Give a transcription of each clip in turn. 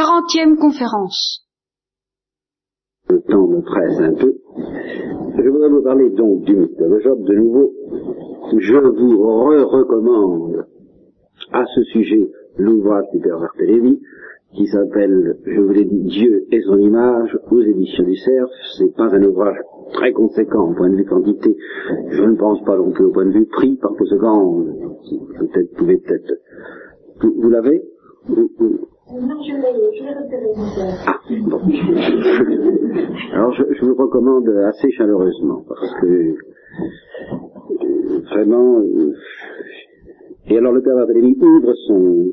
Quarantième conférence. Le temps me presse un peu. Je voudrais vous parler donc du mystère de Job de nouveau. Je vous re-recommande à ce sujet l'ouvrage du Père Barthélemy qui s'appelle, je vous l'ai dit, Dieu et son image aux éditions du Cerf. C'est pas un ouvrage très conséquent au point de vue quantité. Je ne pense pas non plus au point de vue prix, par conséquent, peut-être, pouvez peut-être. Vous, l'avez? non, je l'ai, je bon. Alors, je, vous recommande assez chaleureusement, parce que euh, vraiment. Euh, et alors, le Père Barthélemy ouvre son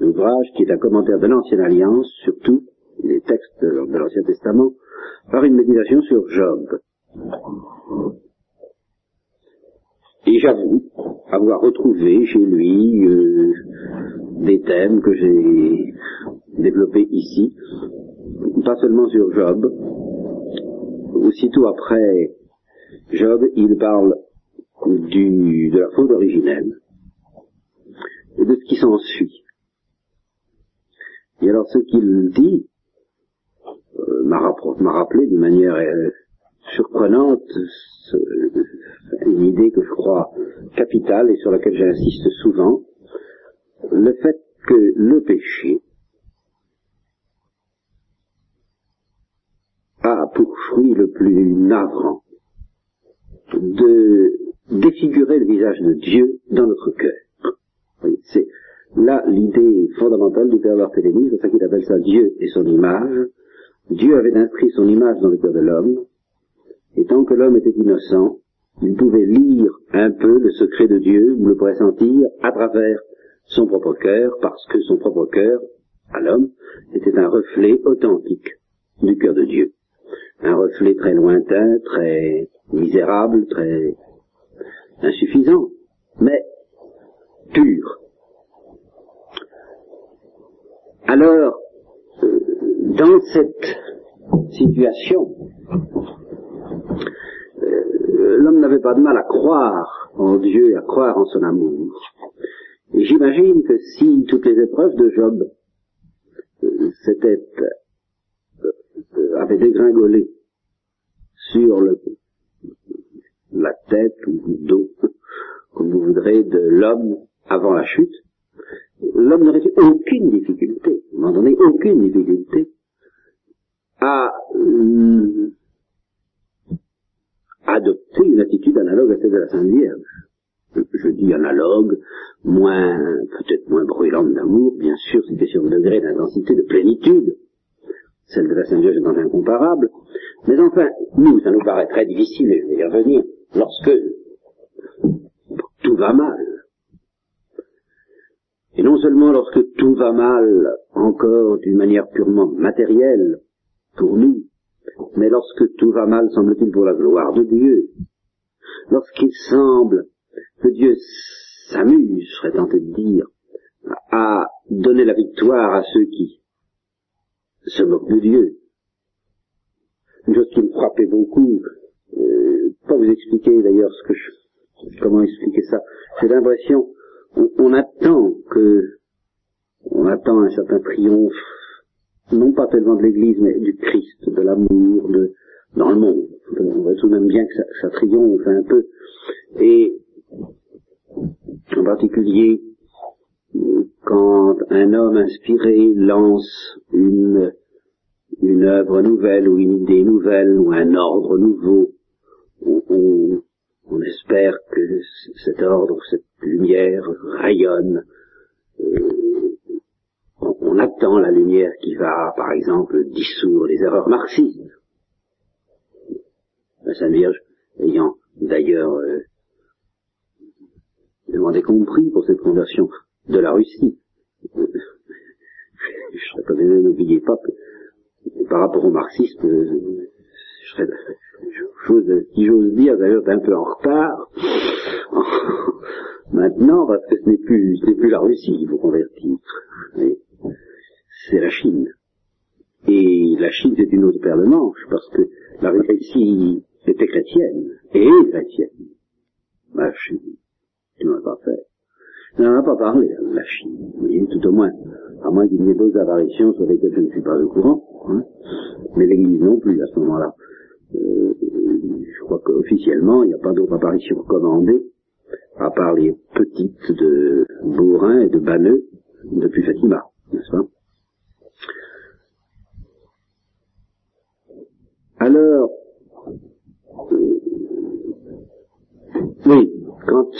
ouvrage, qui est un commentaire de l'Ancienne Alliance, surtout les textes de l'Ancien Testament, par une méditation sur Job. Et j'avoue avoir retrouvé chez lui euh, des thèmes que j'ai développés ici, pas seulement sur Job. Aussitôt après Job, il parle du, de la faute originelle et de ce qui s'ensuit. Et alors ce qu'il dit euh, m'a rappelé d'une manière euh, surprenante une idée que je crois capitale et sur laquelle j'insiste souvent, le fait que le péché a pour fruit le plus navrant de défigurer le visage de Dieu dans notre cœur. C'est là l'idée fondamentale du Père Barthélemy, c'est ça qu'il appelle ça Dieu et son image. Dieu avait inscrit son image dans le cœur de l'homme, et tant que l'homme était innocent, il pouvait lire un peu le secret de Dieu, ou le pressentir, à travers son propre cœur, parce que son propre cœur, à l'homme, était un reflet authentique du cœur de Dieu. Un reflet très lointain, très misérable, très insuffisant, mais pur. Alors, euh, dans cette situation, l'homme n'avait pas de mal à croire en Dieu et à croire en son amour. Et j'imagine que si toutes les épreuves de Job euh, s'étaient euh, avaient dégringolé sur le, la tête ou le dos, comme vous voudrez, de l'homme avant la chute, l'homme n'aurait eu aucune difficulté, moment donné, aucune difficulté à euh, adopter une attitude analogue à celle de la Sainte Vierge. Je dis analogue, moins, peut-être moins brûlante d'amour, bien sûr, c'est question de degré d'intensité, de plénitude. Celle de la Sainte Vierge étant incomparable. Mais enfin, nous, ça nous paraît très difficile, et je vais y revenir, lorsque tout va mal. Et non seulement lorsque tout va mal, encore d'une manière purement matérielle, pour nous, mais lorsque tout va mal, semble-t-il, pour la gloire de Dieu, lorsqu'il semble que Dieu s'amuse, je serais tenté de dire, à donner la victoire à ceux qui se moquent de Dieu. Une chose qui me frappait beaucoup, euh, pas vous expliquer d'ailleurs ce que je, comment expliquer ça, c'est l'impression, on, on attend que, on attend un certain triomphe non pas tellement de l'Église, mais du Christ, de l'amour, de dans le monde. On voit tout de même bien que ça, ça triomphe un peu. Et en particulier, quand un homme inspiré lance une, une œuvre nouvelle ou une idée nouvelle ou un ordre nouveau, on, on, espère que cet ordre, cette lumière rayonne euh, on attend la lumière qui va, par exemple, dissoudre les erreurs marxistes. La Sainte Vierge ayant d'ailleurs euh, demandé compris pour cette conversion de la Russie. je serais pas n'oubliez pas que par rapport au marxisme, euh, je serais, chose, si j'ose dire d'ailleurs un peu en retard, maintenant parce que ce n'est plus, ce n'est plus la Russie qu'il faut convertir c'est la Chine. Et la Chine, c'est une autre paire de manches, parce que la Russie était chrétienne, et est chrétienne. Ma Chine, tu n'as pas fait. Il n'en a pas parlé, la Chine, vous voyez, tout au moins, à moins qu'il y ait d'autres apparitions sur lesquelles je ne suis pas au courant, hein. mais l'Église non plus à ce moment-là. Euh, je crois qu'officiellement, il n'y a pas d'autres apparitions recommandées, à part les petites de Bourrin et de Banneux depuis Fatima, n'est-ce pas? Alors, euh, oui, quand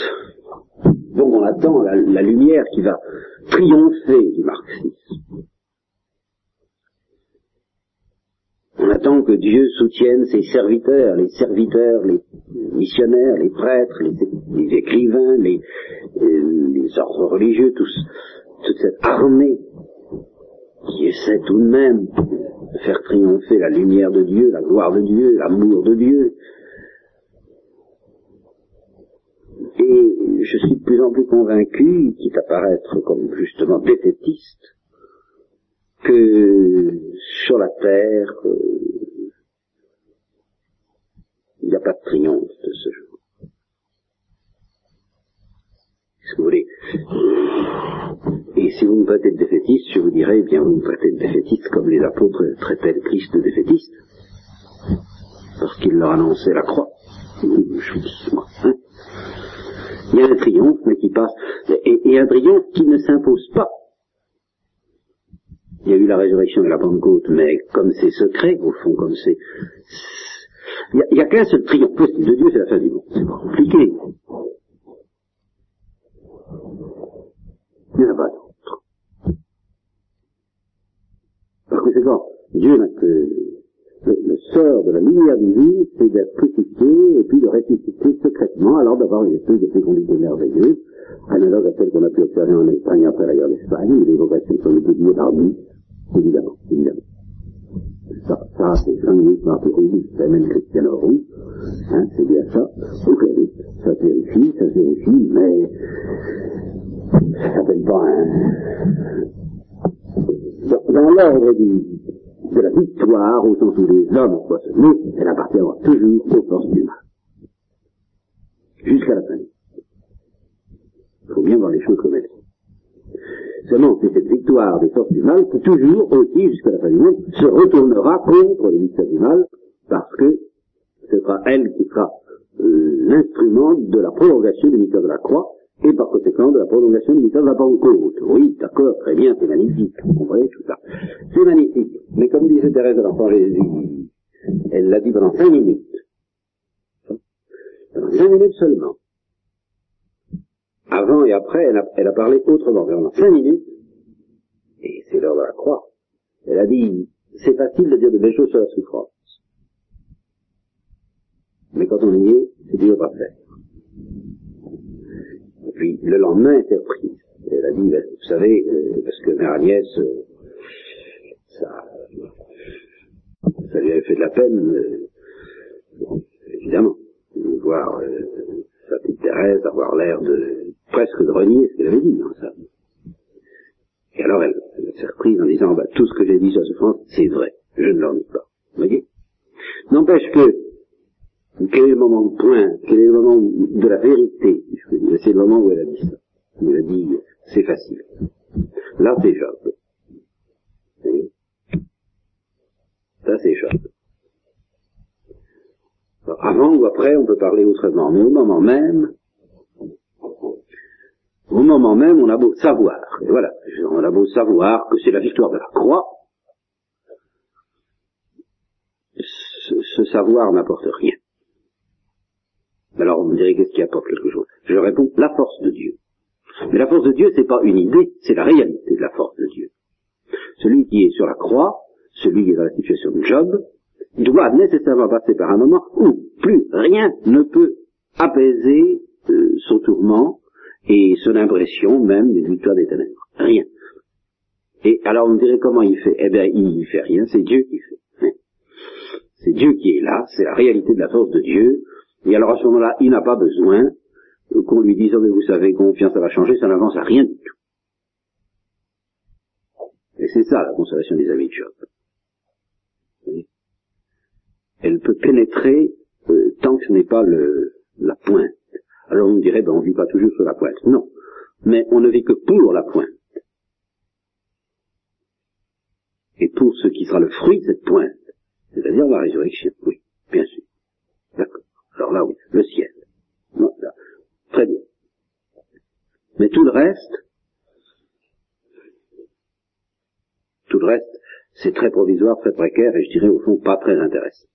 donc on attend la, lumière qui va triompher du marxisme. On attend que Dieu soutienne ses serviteurs, les serviteurs, les missionnaires, les prêtres, les, écrivains, les, les, ordres religieux, toute cette armée qui essaie tout de même de faire triompher la lumière de Dieu, la gloire de Dieu, l'amour de Dieu. Et je suis de plus en plus convaincu, quitte à paraître comme justement défaitiste, que sur la terre, euh, il n'y a pas de triomphe de ce jour. Si vous voulez. Et si vous me traitez de défaitiste, je vous dirais, eh bien, vous me traitez de défaitiste comme les apôtres traitaient le Christ de défaitiste. Parce qu'il leur annonçait la croix. Hein. Il y a un triomphe, mais qui passe, et, et un triomphe qui ne s'impose pas. Il y a eu la résurrection et la Pentecôte, mais comme c'est secret, au fond, comme c'est... Il n'y a, a qu'un seul triomphe possible de Dieu, c'est la fin du monde. C'est pas compliqué. Il n'y en a pas d'autre. Par conséquent, Dieu n'a que... Le, sort de la lumière divine, c'est d'être crucifié et puis de ressusciter secrètement, alors d'avoir une espèce de fécondité merveilleuse, analogue à celle qu'on a pu observer en Espagne après la guerre d'Espagne, où l'évocation sont multipliées par dix, évidemment, évidemment. Ça, ça c'est c'est même Cristiano Roux, hein, c'est bien ça. Ok, ça se vérifie, ça se vérifie, mais ça s'appelle pas un... Dans, l'ordre de la victoire, au sens où les hommes soient soumis, elle appartiendra toujours aux forces du mal. Jusqu'à la fin. Il faut bien voir les choses comme elles sont. Seulement, c'est cette victoire des forces du mal qui toujours, aussi, jusqu'à la fin du monde, se retournera contre les victoires du mal, parce que ce sera elle qui sera euh, l'instrument de la prolongation du mystère de la croix, et par conséquent de la prolongation du mystère de la Pentecôte. Oui, d'accord, très bien, c'est magnifique, vous comprenez tout ça. C'est magnifique, mais comme disait Thérèse de l'Enfant Jésus, elle l'a dit pendant cinq minutes. Pendant cinq minutes seulement. Avant et après, elle a, elle a parlé autrement, pendant cinq minutes, et c'est l'heure de la croix. Elle a dit, c'est facile de dire de belles choses sur la souffrance. Mais quand on y est, c'est dur à faire. Puis, le lendemain, était reprise. Elle a dit, ben, vous savez, euh, parce que Mère Agnès, euh, ça, ça lui avait fait de la peine, euh, évidemment, de voir sa petite Thérèse avoir l'air de presque de renier ce qu'elle avait dit dans ça. Et alors elle, elle s'est reprise en disant, bah, tout ce que j'ai dit sur la souffrance, c'est vrai, je ne l'en dis pas. Vous voyez? N'empêche que, quel est le moment de point, quel est le moment de la vérité, c'est le moment où elle a dit ça. Elle a dit, c'est facile. Là, c'est Job. Ça, c'est Job. Avant ou après, on peut parler autrement, mais au moment même, au moment même, on a beau savoir, et voilà, on a beau savoir que c'est la victoire de la croix, ce savoir n'apporte rien. Alors on me dirait qu'est-ce qui apporte quelque chose? Je réponds, la force de Dieu. Mais la force de Dieu, c'est pas une idée, c'est la réalité de la force de Dieu. Celui qui est sur la croix, celui qui est dans la situation de Job, doit nécessairement passer par un moment où plus rien ne peut apaiser euh, son tourment et son impression même d'une victoire des ténèbres. Rien. Et alors on me dirait comment il fait? Eh bien, il fait rien, c'est Dieu qui fait. C'est Dieu qui est là, c'est la réalité de la force de Dieu. Et alors à ce moment-là, il n'a pas besoin qu'on lui dise, oh mais vous savez, confiance, ça va changer, ça n'avance à rien du tout. Et c'est ça la consolation des amis de Job. Elle peut pénétrer euh, tant que ce n'est pas le, la pointe. Alors on me dirait, ben on vit pas toujours sur la pointe. Non. mais on ne vit que pour la pointe. Et pour ce qui sera le fruit de cette pointe, c'est-à-dire la résurrection, oui, bien sûr. D'accord. Alors là, oui, le ciel. Très bien. Mais tout le reste, tout le reste, c'est très provisoire, très précaire, et je dirais au fond pas très intéressant.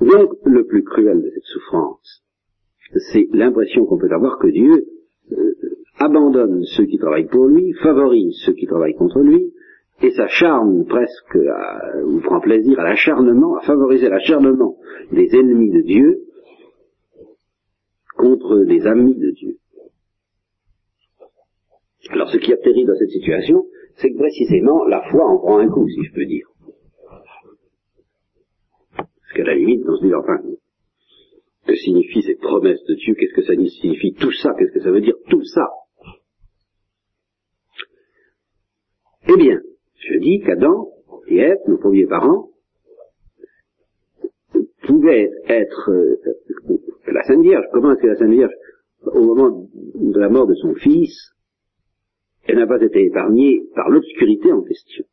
Donc, le plus cruel de cette souffrance, c'est l'impression qu'on peut avoir que Dieu euh, abandonne ceux qui travaillent pour lui, favorise ceux qui travaillent contre lui, et s'acharne presque, à, ou prend plaisir à l'acharnement, à favoriser l'acharnement des ennemis de Dieu contre les amis de Dieu. Alors ce qui est terrible dans cette situation, c'est que précisément la foi en prend un coup, si je peux dire. Parce qu'à la limite, on se dit, enfin, que signifient ces promesses de Dieu? Qu'est-ce que ça signifie? Tout ça Qu'est-ce que ça veut dire? Tout ça Eh bien, dis qu'Adam et Ève, nos premiers parents, pouvaient être euh, la Sainte Vierge. Comment est-ce que la Sainte Vierge, au moment de la mort de son fils, elle n'a pas été épargnée par l'obscurité en question?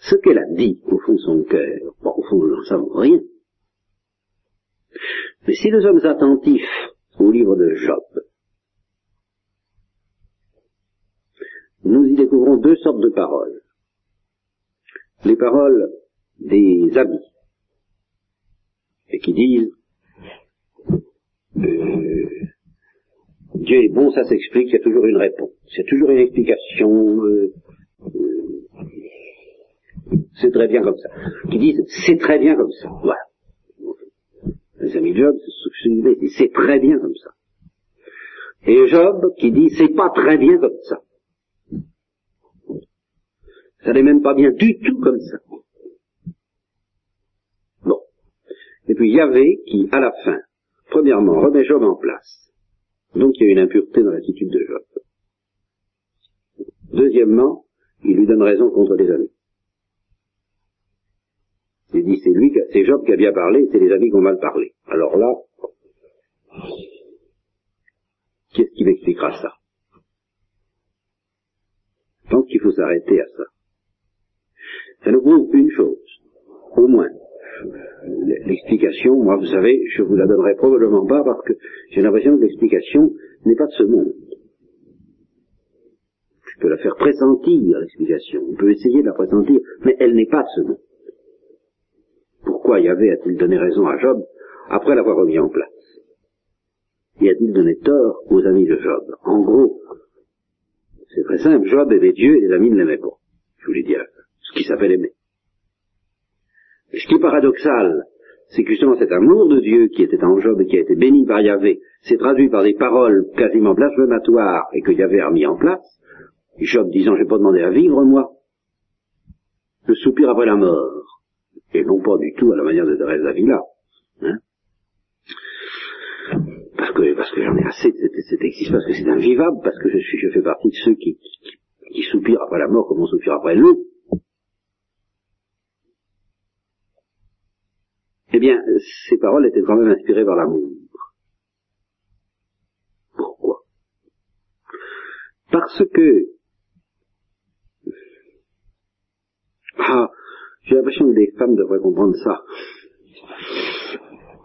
Ce qu'elle a dit au fond de son cœur, au fond nous n'en savons rien. Mais si nous sommes attentifs au livre de Job, nous y découvrons deux sortes de paroles. Les paroles des amis, et qui disent euh, Dieu est bon, ça s'explique, il y a toujours une réponse, il y a toujours une explication, euh, euh, c'est très bien comme ça. Qui disent c'est très bien comme ça, voilà. Les amis de Job, c'est très bien comme ça. Et Job qui dit c'est pas très bien comme ça. Ça n'est même pas bien du tout comme ça. Bon. Et puis Yahvé qui, à la fin, premièrement, remet Job en place. Donc il y a une impureté dans l'attitude de Job. Deuxièmement, il lui donne raison contre les amis. Il dit c'est lui, c'est Job qui a bien parlé, c'est les amis qui ont mal parlé. Alors là, qu'est-ce qui m'expliquera ça? Je pense qu'il faut s'arrêter à ça. Ça nous prouve une chose, au moins. L'explication, moi, vous savez, je vous la donnerai probablement pas parce que j'ai l'impression que l'explication n'est pas de ce monde. Je peux la faire pressentir, l'explication. On peut essayer de la pressentir, mais elle n'est pas de ce monde. Pourquoi Yahvé a-t-il donné raison à Job après l'avoir remis en place? Y a-t-il donné tort aux amis de Job? En gros, c'est très simple, Job aimait Dieu et les amis ne l'aimaient pas. Je vous l'ai dit ce qui s'appelle aimer. Ce qui est paradoxal, c'est que justement cet amour de Dieu qui était en Job et qui a été béni par Yahvé, s'est traduit par des paroles quasiment blasphématoires et que Yahvé a mis en place. Job disant, j'ai pas demandé à vivre, moi. Je soupire après la mort. Et non pas du tout à la manière de Thérèse d'Avila. Hein parce que, parce que j'en ai assez de cet, existe, parce que c'est invivable, parce que je suis, je fais partie de ceux qui, qui, qui soupirent après la mort comme on soupire après l'eau. Eh bien, ces paroles étaient quand même inspirées par l'amour. Pourquoi? Parce que ah, j'ai l'impression que des femmes devraient comprendre ça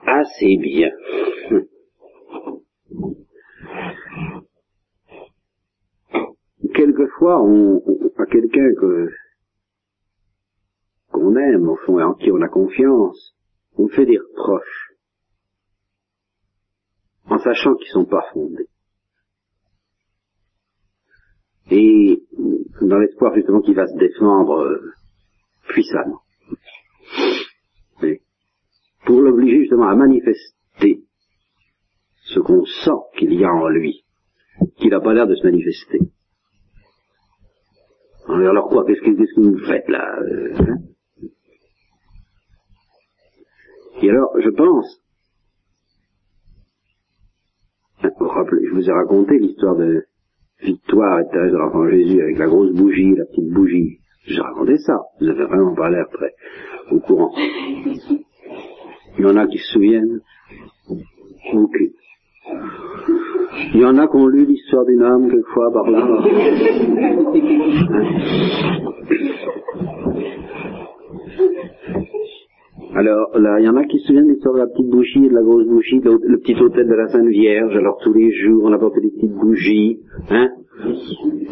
assez bien. Quelquefois, on, on a quelqu'un que qu'on aime, au fond, et en qui on a confiance, on fait des reproches en sachant qu'ils sont pas fondés. Et dans l'espoir justement qu'il va se défendre euh, puissamment. pour l'obliger justement à manifester ce qu'on sent qu'il y a en lui, qu'il n'a pas l'air de se manifester. Alors quoi, qu'est-ce que, vous faites là euh, hein? Et alors, je pense, je vous ai raconté l'histoire de Victoire et Thérèse de l'Enfant Jésus avec la grosse bougie, la petite bougie. J'ai raconté ça. Vous avez vraiment pas l'air très au courant. Il y en a qui se souviennent. Aucune. Il y en a qui ont lu l'histoire d'une âme quelquefois par là. Alors là, il y en a qui se souviennent de l'histoire de la petite bougie de la grosse bougie, le, le petit hôtel de la Sainte Vierge. Alors tous les jours, on apportait des petites bougies, hein.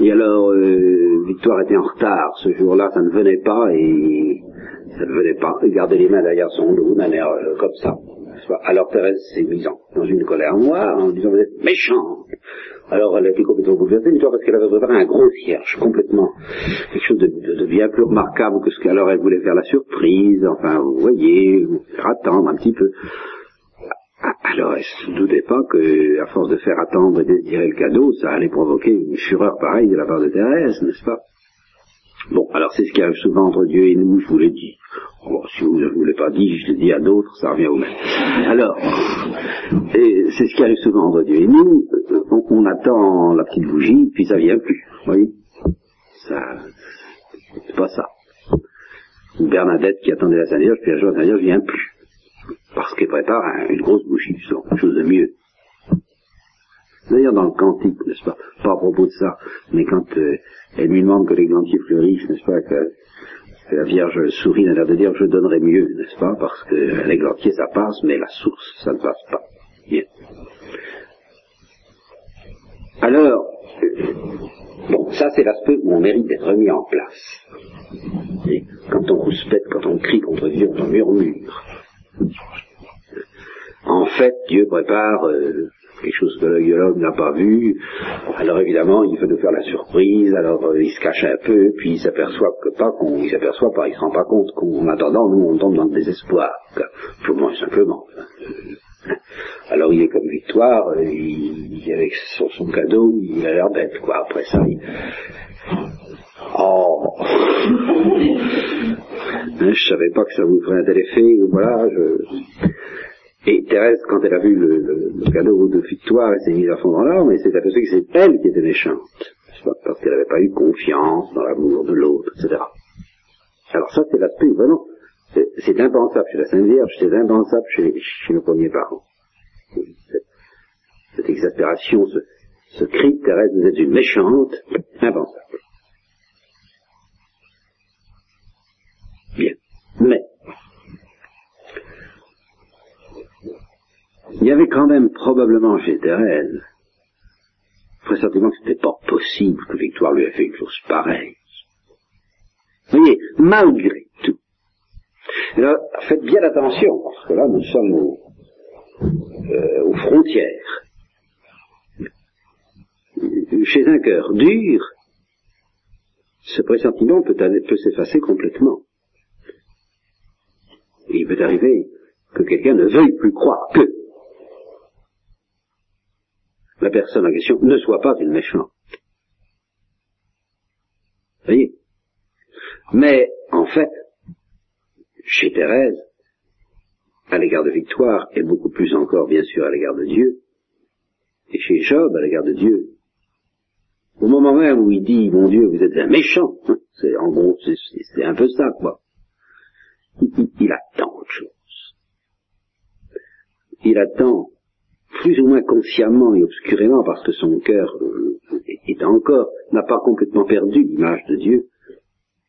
Et alors, euh, Victoire était en retard ce jour-là, ça ne venait pas et ça ne venait pas. Il gardait les mains derrière son dos d'un air euh, comme ça. Alors Thérèse s'est mise en- dans une colère noire en disant vous êtes méchante. Alors elle a été complètement bouleversée, mais toi parce qu'elle avait préparé un gros cierge complètement quelque chose de, bien plus remarquable que ce qu'alors elle voulait faire la surprise. Enfin, vous voyez, faire attendre un petit peu. Ah, Alors, elle se doutait pas que, à force de faire attendre et désirer le cadeau, ça allait provoquer une fureur pareille de la part de Thérèse, n'est-ce pas? Bon, alors c'est ce qui arrive souvent entre Dieu et nous, je vous l'ai dit. Bon, si vous ne vous l'avez pas dit, je l'ai dit à d'autres, ça revient au même. Alors, c'est ce qui arrive souvent entre Dieu et nous, on, attend la petite bougie, puis ça vient plus, vous voyez Ça, c'est pas ça. Bernadette qui attendait la Sainte Vierge, puis la jour la Sainte Vierge vient plus parce qu'elle prépare un- une grosse bougie, quelque chose de mieux. D'ailleurs, dans le cantique, n'est-ce pas Pas à propos de ça, mais quand euh, elle lui demande que les glantiers fleurissent, n'est-ce pas que, la Vierge sourit, elle a l'air de dire je donnerai mieux, n'est-ce pas Parce que les glantiers, ça passe, mais la source, ça ne passe pas. Bien. Alors, euh, bon, ça c'est l'aspect où on mérite d'être mis en place. Quand on rouspète, quand on crie contre Dieu, on murmure, en fait, Dieu prépare euh, quelque chose que l'œil de l'homme n'a pas vu. Alors évidemment, il veut nous faire la surprise. Alors euh, il se cache un peu, puis il s'aperçoit que pas qu'on, il s'aperçoit pas, il se rend pas compte qu'en attendant, nous on tombe dans le désespoir, purement et simplement. Alors il est comme Victoire, euh, il, il- avec son, son cadeau, il a l'air bête, quoi. Après ça, il... Oh Je savais pas que ça vous ferait un tel effet, voilà, je... Et Thérèse, quand elle a vu le, le- le cadeau de Victoire, elle s'est mise à fond dans l'arme et s'est aperçue que c'est elle qui était méchante. Parce qu'elle n'avait pas eu confiance dans l'amour de l'autre, etc. Alors ça, c'est l'aspect vraiment, c'est impensable chez la Sainte Vierge, c'est impensable chez, chez nos premiers parents. Cette, cette exaspération, ce, ce cri, Thérèse, vous êtes une méchante, impensable. Bien. Mais, il y avait quand même probablement chez Thérèse, pressentiment que c'était pas possible que Victoire lui ait fait une chose pareille. Vous voyez, malgré tout. Alors, faites bien attention, parce que là, nous sommes euh, aux frontières. Chez un cœur dur, ce pressentiment peut, s'effacer complètement. Il peut arriver que quelqu'un ne veuille plus croire que la personne en question ne soit pas une méchante. Vous voyez? Mais, en fait, chez Thérèse, à l'égard de Victoire, et beaucoup plus encore, bien sûr, à l'égard de Dieu, et chez Job, à l'égard de Dieu, au moment même où il dit, mon Dieu, vous êtes un méchant, c'est en gros, c'est- un peu ça, quoi. Il attend autre chose. Il attend plus ou moins consciemment et obscurément parce que son cœur euh, est encore, n'a pas complètement perdu l'image de Dieu,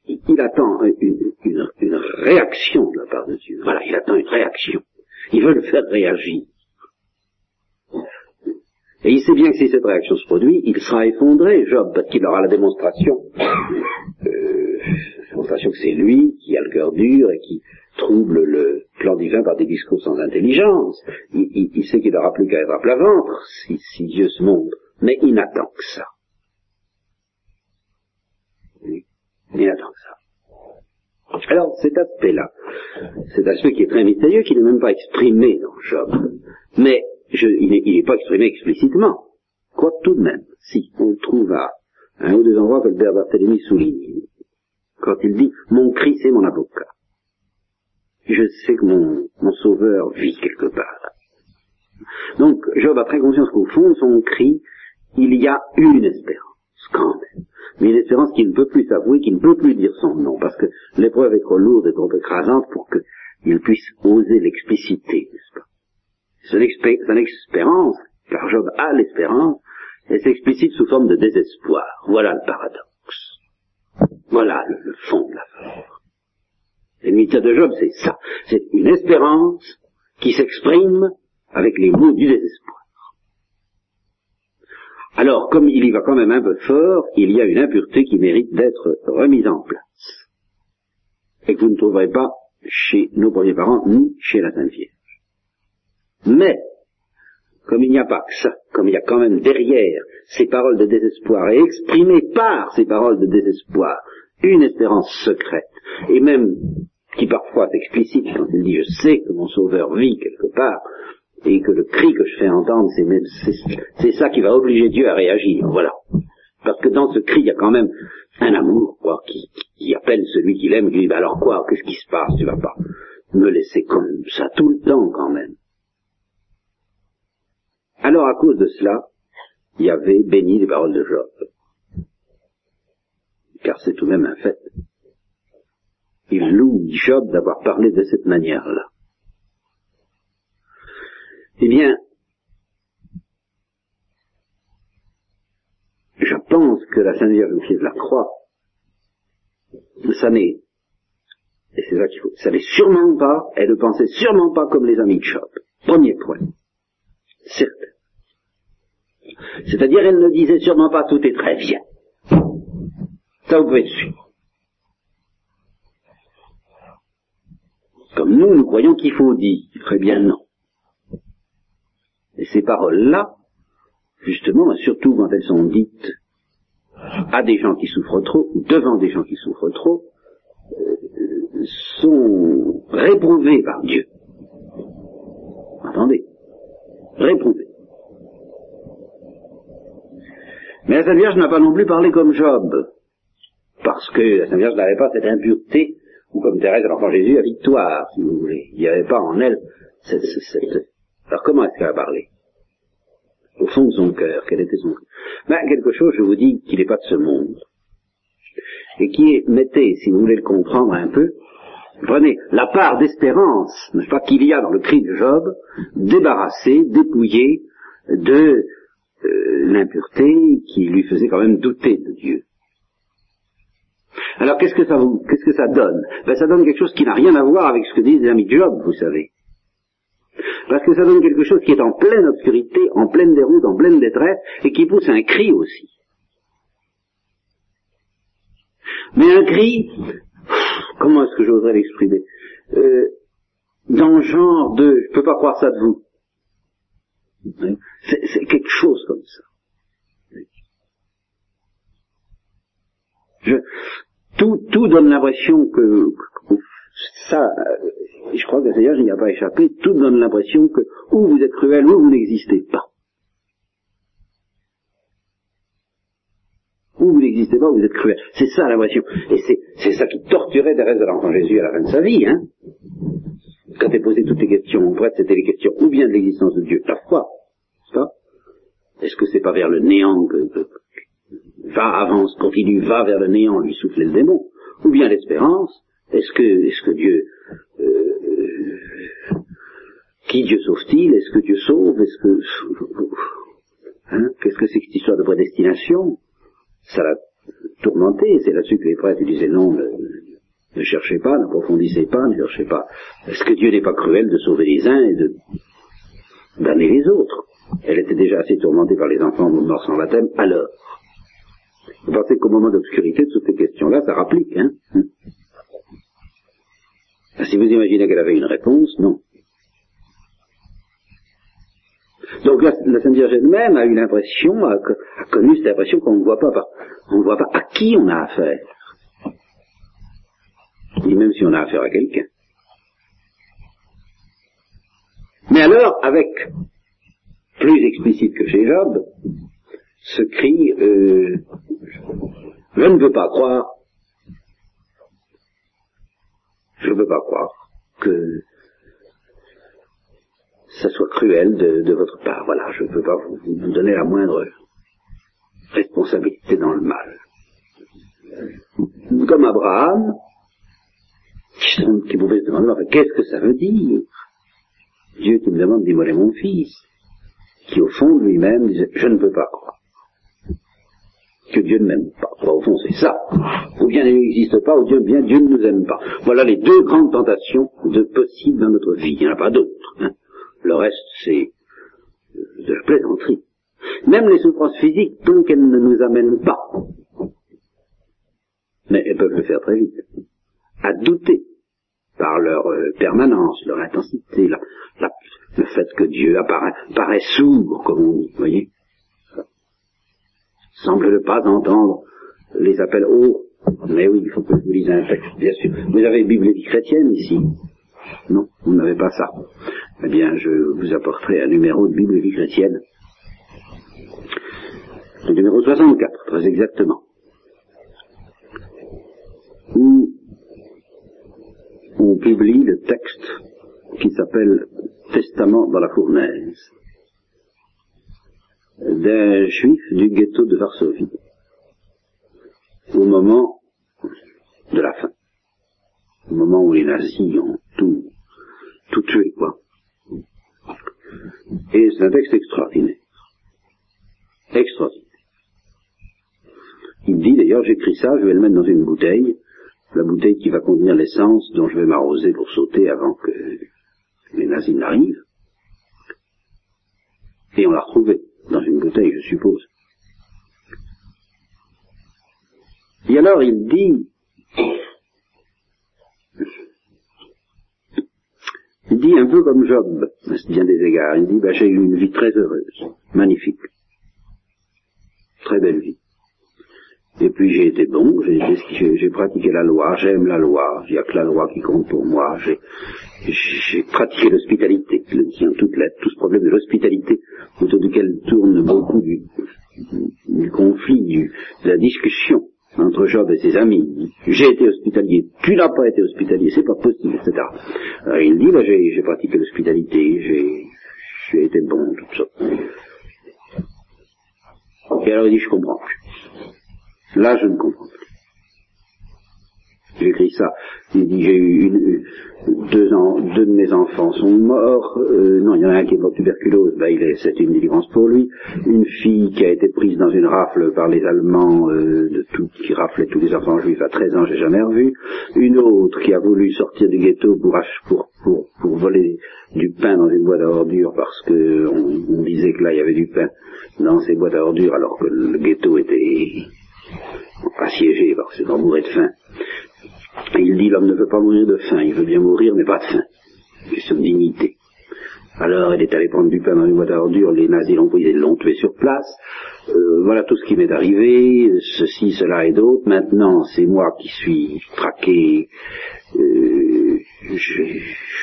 il, attend une, réaction de la part de Dieu. Voilà, il attend une réaction. Il veut le faire réagir. Et il sait bien que si cette réaction se produit, il sera effondré, Job, parce qu'il aura la démonstration, euh, démonstration que c'est lui qui a le cœur dur et qui trouble le plan divin par des discours sans intelligence. Il, il- il sait qu'il n'aura plus qu'à être à plat ventre si, si Dieu se montre, mais il n'attend que ça. Il n'attend que ça. Alors, cet aspect-là, cet aspect qui est très mystérieux, qui n'est même pas exprimé dans Job, mais je- il n'est pas exprimé explicitement, quoique tout de même, si, on le trouve à un ou deux endroits que le père Barthélemy souligne, quand il dit « Mon cri, c'est mon avocat ». Je sais que mon, sauveur vit quelque part. Donc, Job a très conscience qu'au fond de son cri, il y a une espérance, quand même. Mais une espérance qui ne peut plus s'avouer, qui ne peut plus dire son nom, parce que l'épreuve est trop lourde et trop écrasante pour qu'il puisse oser l'expliciter, n'est-ce pas? Son, expé- son espérance, Car Job a l'espérance et s'explicite sous forme de désespoir. Voilà le paradoxe. Voilà le, fond de l'affaire. Et le de Job, c'est ça. C'est une espérance qui s'exprime avec les mots du désespoir. Alors, comme il y va quand même un peu fort, il y a une impureté qui mérite d'être remise en place. Et que vous ne trouverez pas chez nos premiers parents, ni chez la Sainte Vierge. Mais, comme il n'y a pas que ça, comme il y a quand même derrière ces paroles de désespoir et exprimées par ces paroles de désespoir une espérance secrète, et même qui parfois s'explicite quand il dit je sais que mon sauveur vit quelque part, et que le cri que je fais entendre, c'est ça qui va obliger Dieu à réagir, voilà. Parce que dans ce cri, il y a quand même un amour, quoi, qui, qui appelle celui qu'il aime, qui dit, bah alors quoi, qu'est-ce qui se passe, tu vas pas me laisser comme ça tout le temps quand même. Alors à cause de cela, il y avait béni les paroles de Job. Car c'est tout de même un fait. Il loue Job d'avoir parlé de cette manière-là. Eh bien, je pense que la Sainte Vierge de la croix, ça n'est, et c'est ça qu'il faut, ça n'est sûrement pas, elle ne pensait sûrement pas comme les amis de Job. Premier point. Certes. C'est-à-dire, elle ne disait sûrement pas tout est très bien. Sûr. Comme nous, nous croyons qu'il faut dire. Très bien, non. Et ces paroles-là, justement, surtout quand elles sont dites à des gens qui souffrent trop, ou devant des gens qui souffrent trop, euh, sont réprouvées par Dieu. Entendez Réprouvées. Mais la Sainte Vierge n'a pas non plus parlé comme Job, parce que la Sainte Vierge n'avait pas cette impureté, ou comme Thérèse, l'enfant Jésus, à victoire, si vous voulez. Il n'y avait pas en elle cette, cette, alors comment est-ce qu'elle a parlé? Au fond de son cœur, quel était son cœur? Ben, Quelque chose, je vous dis, qui n'est pas de ce monde. Et qui est, mettez, si vous voulez le comprendre un peu, prenez la part d'espérance, n'est-ce pas, qu'il y a dans le cri de Job, débarrassé, dépouillé de euh, l'impureté qui lui faisait quand même douter de Dieu. Alors qu'est-ce que ça vous, qu'est-ce que ça donne? Ben, Ça donne quelque chose qui n'a rien à voir avec ce que disent les amis de Job, vous savez. Parce que ça donne quelque chose qui est en pleine obscurité, en pleine déroute, en pleine détresse, et qui pousse un cri aussi. Mais un cri, comment est-ce que j'oserais l'exprimer? Euh, Dans le genre de, je peux pas croire ça de vous. C'est quelque chose comme ça. Je, tout, tout donne l'impression que, ça, euh, je crois que il n'y a pas échappé, tout donne l'impression que ou vous êtes cruel ou vous n'existez pas. Ou vous n'existez pas ou vous êtes cruel. C'est ça l'impression. Et c'est ça qui torturait Thérèse de l'enfant Jésus à la fin de sa vie. Hein. Quand elle posait toutes les questions en c'était les questions ou bien de l'existence de Dieu, la foi, Est-ce que c'est pas vers le néant que, que, va, avance, continue, va vers le néant, lui souffler le démon, ou bien l'espérance, est-ce que, est-ce que Dieu, euh, qui Dieu sauve-t-il? Est-ce que Dieu sauve? Est-ce que, hein, qu'est-ce que c'est que cette histoire de prédestination? Ça l'a tourmenté. C'est là-dessus que les prêtres disaient non, ne, cherchez pas, n'approfondissez pas, ne cherchez pas. Est-ce que Dieu n'est pas cruel de sauver les uns et de les autres? Elle était déjà assez tourmentée par les enfants morts sans baptême. Alors, vous pensez qu'au moment d'obscurité toutes ces questions-là, ça rapplique, hein si vous imaginez qu'elle avait une réponse, non. Donc la, Sainte Vierge elle-même a eu l'impression, a, connu cette impression qu'on ne voit pas, on ne voit pas à qui on a affaire. Ni même si on a affaire à quelqu'un. Mais alors, avec plus explicite que chez Job, ce cri, euh, je ne veux pas croire je ne peux pas croire que ça soit cruel de, votre part. Voilà, je ne peux pas vous, donner la moindre responsabilité dans le mal. Comme Abraham, qui, pouvait se demander, qu'est-ce que ça veut dire? Dieu qui me demande d'immoler mon fils. qui au fond lui-même disait je ne peux pas croire que Dieu ne m'aime pas. au fond, c'est ça. Ou bien il n'existe pas, ou bien, bien Dieu ne nous aime pas. Voilà les deux grandes tentations de possibles dans notre vie. Il n'y en a pas d'autres. Hein. Le reste, c'est de la plaisanterie. Même les souffrances physiques, tant qu'elles ne nous amènent pas, mais elles peuvent le faire très vite, à douter par leur euh, permanence, leur intensité, le fait que Dieu apparaît, paraît sourd, comme on dit, voyez semble ne pas entendre les appels hauts. Mais oui, il faut que je vous lise un texte, bien sûr. Vous avez vie chrétienne ici Non, vous n'avez pas ça. Eh bien, je vous apporterai un numéro de Bible vie chrétienne. Le numéro 64, très exactement. Où on publie le texte qui s'appelle Testament dans la fournaise d'un juif du ghetto de Varsovie au moment de la fin, au moment où les nazis ont tout, tout tué, quoi. Et c'est un texte extraordinaire. Extraordinaire. Il dit d'ailleurs, j'écris ça, je vais le mettre dans une bouteille, la bouteille qui va contenir l'essence dont je vais m'arroser pour sauter avant que les nazis n'arrivent. Et on l'a retrouvé dans une bouteille, je suppose. Et alors il dit, il dit un peu comme Job, à bien des égards, il dit, bah, j'ai eu une vie très heureuse, magnifique, très belle vie. Et puis j'ai été bon, j'ai pratiqué la loi, j'aime la loi, il n'y a que la loi qui compte pour moi, j'ai pratiqué l'hospitalité, toute lettre, tout ce problème de l'hospitalité autour duquel tourne beaucoup du, du conflit, du, de la discussion entre Job et ses amis. J'ai été hospitalier, tu n'as pas été hospitalier, c'est pas possible, etc. Alors il dit, bah, j'ai pratiqué l'hospitalité, j'ai été bon, tout ça. Et alors il dit, je comprends plus. Là, je ne comprends plus. J'écris ça. Il dit, j'ai eu une, deux, ans, deux de mes enfants sont morts. Euh, non, il y en a un qui est mort de tuberculose. Ben, c'est une délivrance pour lui. Une fille qui a été prise dans une rafle par les Allemands, euh, qui raflait tous les enfants juifs à 13 ans, j'ai jamais revu. Une autre qui a voulu sortir du ghetto pour, pour, pour, voler du pain dans une boîte à ordures parce que on, disait que là il y avait du pain dans ces boîtes à ordures alors que le ghetto était assiégé parce qu'on mourait de faim. Il dit l'homme ne veut pas mourir de faim, il veut bien mourir mais pas de faim. C'est son dignité. Alors elle est allée prendre du pain dans une boîte à ordures, les nazis l'ont pris et l'ont tué sur place. Euh, voilà tout ce qui m'est arrivé, ceci, cela et d'autres. Maintenant, c'est moi qui suis traqué. Euh, je,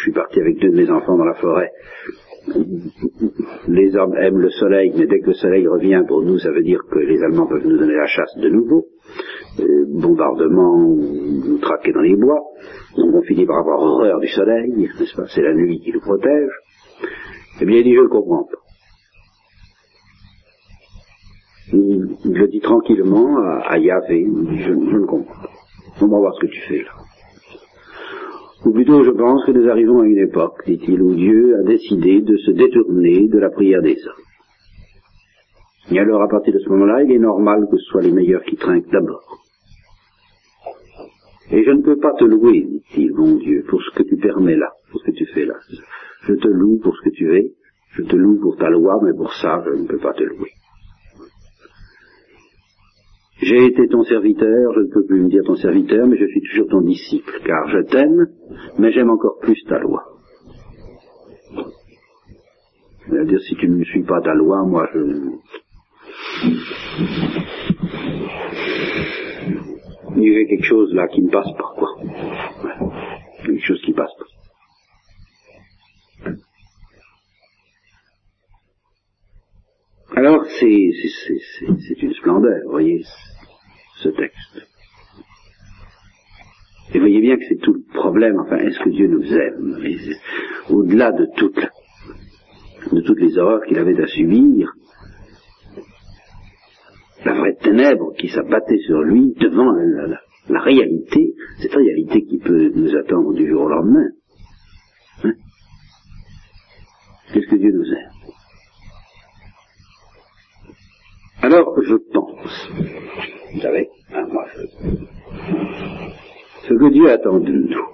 suis parti avec deux de mes enfants dans la forêt. Les hommes aiment le soleil, mais dès que le soleil revient pour nous, ça veut dire que les Allemands peuvent nous donner la chasse de nouveau. Euh, bombardement, nous traquer dans les bois. Donc on finit par avoir horreur du soleil, n'est-ce pas? C'est la nuit qui nous protège. Eh bien, il dit, je ne comprends pas. Il, le dit tranquillement à, Yahvé, je, ne comprends pas. On va voir ce que tu fais là. Ou plutôt, je pense que nous arrivons à une époque, dit-il, où Dieu a décidé de se détourner de la prière des hommes. Et alors, à partir de ce moment-là, il est normal que ce soit les meilleurs qui trinquent d'abord. Et je ne peux pas te louer, dit-il, mon Dieu, pour ce que tu permets là, pour ce que tu fais là. Je te loue pour ce que tu es, je te loue pour ta loi, mais pour ça, je ne peux pas te louer. J'ai été ton serviteur, je ne peux plus me dire ton serviteur, mais je suis toujours ton disciple, car je t'aime, mais j'aime encore plus ta loi. C'est-à-dire, si tu ne suis pas ta loi, moi, je... Il y a quelque chose là qui ne passe pas, quoi. Quelque chose qui passe pas. Alors, c'est une splendeur, voyez, ce texte. Et voyez bien que c'est tout le problème, enfin, est-ce que Dieu nous aime Au-delà de de toutes les horreurs qu'il avait à subir, la vraie ténèbre qui s'abattait sur lui devant la, réalité, cette réalité qui peut nous attendre du jour au lendemain. Hein? Qu'est-ce que Dieu nous aime Alors, je pense, vous savez, hein, moi, ce que Dieu attend de nous,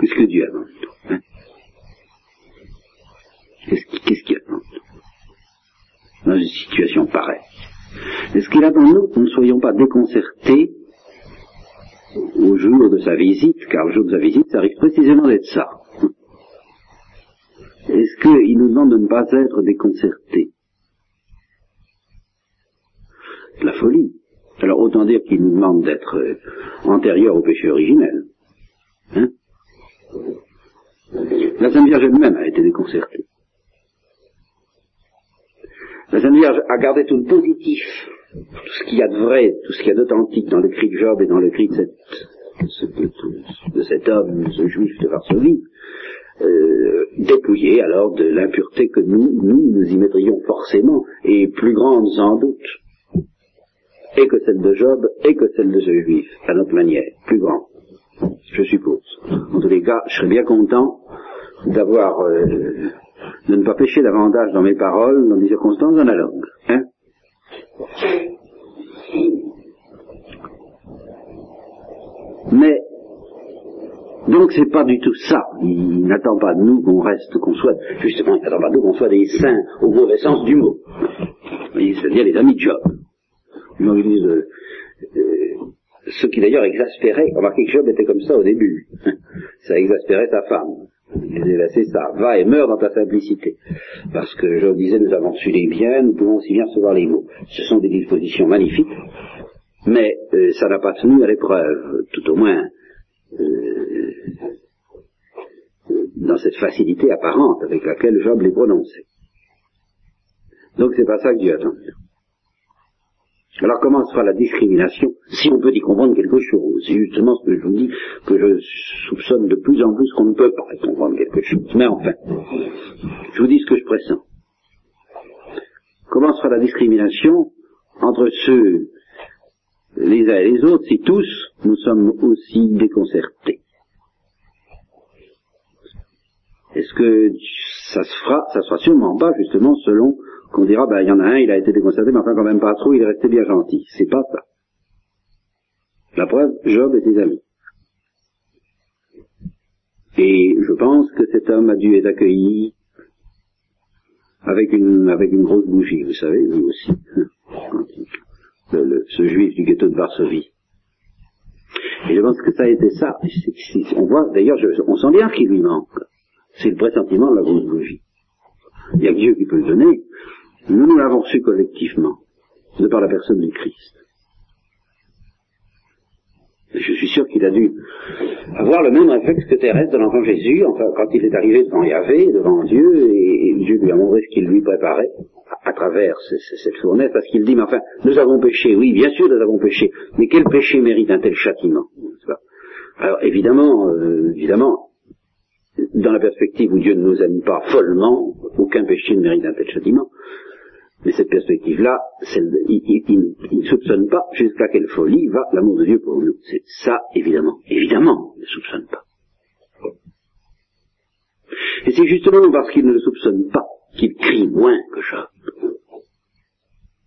qu'est-ce que Dieu attend de nous hein? Qu'est-ce qu'il attend de nous? Dans une situation pareille Est-ce qu'il attend de nous que nous ne soyons pas déconcertés au jour de sa visite, car le jour de sa visite, ça risque précisément d'être ça. Est-ce qu'il nous demande de ne pas être déconcertés? La folie. Alors autant dire qu'il nous demande d'être euh, antérieur au péché originel. Hein? La Sainte Vierge elle-même a été déconcertée. La Sainte Vierge a gardé tout le positif, tout ce qu'il y a de vrai, tout ce qu'il y a d'authentique dans le cri de Job et dans le cri de, cette, ce- de, de cet homme, ce juif de Varsovie, euh, dépouillé alors de l'impureté que nous, nous, nous y mettrions forcément, et plus grande sans doute, et que celle de Job, et que celle de ce juif, à notre manière, plus grande, je suppose. En tous les cas, je serais bien content d'avoir, euh, de ne pas pécher davantage dans mes paroles dans des circonstances analogues. Hein Mais donc c'est pas du tout ça. Il n'attend pas de nous qu'on reste, qu'on soit, justement, il n'attend pas de nous qu'on soit des saints au mauvais sens du mot. C'est-à-dire les amis de Job. Euh, euh, ce qui d'ailleurs exaspérait, remarquez que Job était comme ça au début. Ça exaspérait sa femme. C'est ça, va et meurs dans ta simplicité. Parce que Job disait, nous avons su les biens, nous pouvons aussi bien recevoir les maux. Ce sont des dispositions magnifiques, mais euh, ça n'a pas tenu à l'épreuve, tout au moins euh, dans cette facilité apparente avec laquelle Job les prononçait. Donc c'est pas ça que Dieu attend. Alors comment se fera la discrimination si on peut y comprendre quelque chose? C'est justement ce que je vous dis, que je soupçonne de plus en plus qu'on ne peut pas y comprendre quelque chose. Mais enfin, je vous dis ce que je pressens. Comment se fera la discrimination entre ceux les uns et les autres si tous nous sommes aussi déconcertés? Est-ce que ça se fera Ça se fera sûrement pas justement selon qu'on dira ben il y en a un, il a été déconcerté, mais enfin quand même pas trop, il est resté bien gentil. C'est pas ça. La preuve, Job et ses amis. Et je pense que cet homme a dû être accueilli avec une avec une grosse bougie, vous savez, lui aussi. Le- ce juif du ghetto de Varsovie. Et je pense que ça a été ça. On voit, d'ailleurs, on sent bien qu'il lui manque. C'est le pressentiment de la grosse bougie. Il n'y a que Dieu qui peut le donner. Nous, nous l'avons reçu collectivement, de par la personne du Christ. Je suis sûr qu'il a dû avoir le même réflexe que Thérèse de l'enfant Jésus, enfin, quand il est arrivé devant Yahvé, devant Dieu, et, Dieu lui a montré ce qu'il lui préparait à, travers ce- ce- cette fournaise, parce qu'il dit, mais enfin, nous avons péché, oui, bien sûr, nous avons péché, mais quel péché mérite un tel châtiment Alors, évidemment, euh, évidemment, dans la perspective où Dieu ne nous aime pas follement, aucun péché ne mérite un tel châtiment. Mais cette perspective-là, il, ne soupçonne pas jusqu'à quelle folie va l'amour de Dieu pour nous. C'est ça, évidemment. Évidemment, il ne soupçonne pas. Et c'est justement parce qu'il ne le soupçonne pas qu'il crie moins que Job.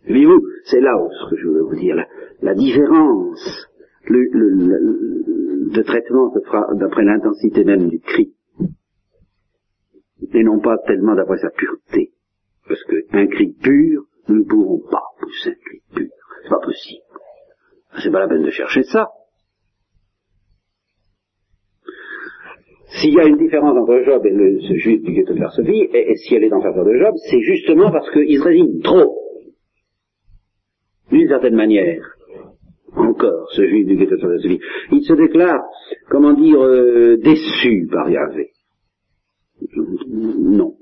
Voyez-vous, c'est là où ce que je voulais vous dire, la, différence le, traitement se fera d'après l'intensité même du cri et non pas tellement d'après sa pureté. Parce qu'un cri pur, nous ne pourrons pas pousser un cri pur. C'est pas possible. C'est pas la peine de chercher ça. S'il y a une différence entre Job et le, ce juif du ghetto de Varsovie, et, et si elle est en faveur de Job, c'est justement parce qu'il se résigne trop. D'une certaine manière. Encore, ce juif du ghetto de Varsovie. Il se déclare, comment dire, euh, déçu par Yahvé. Non.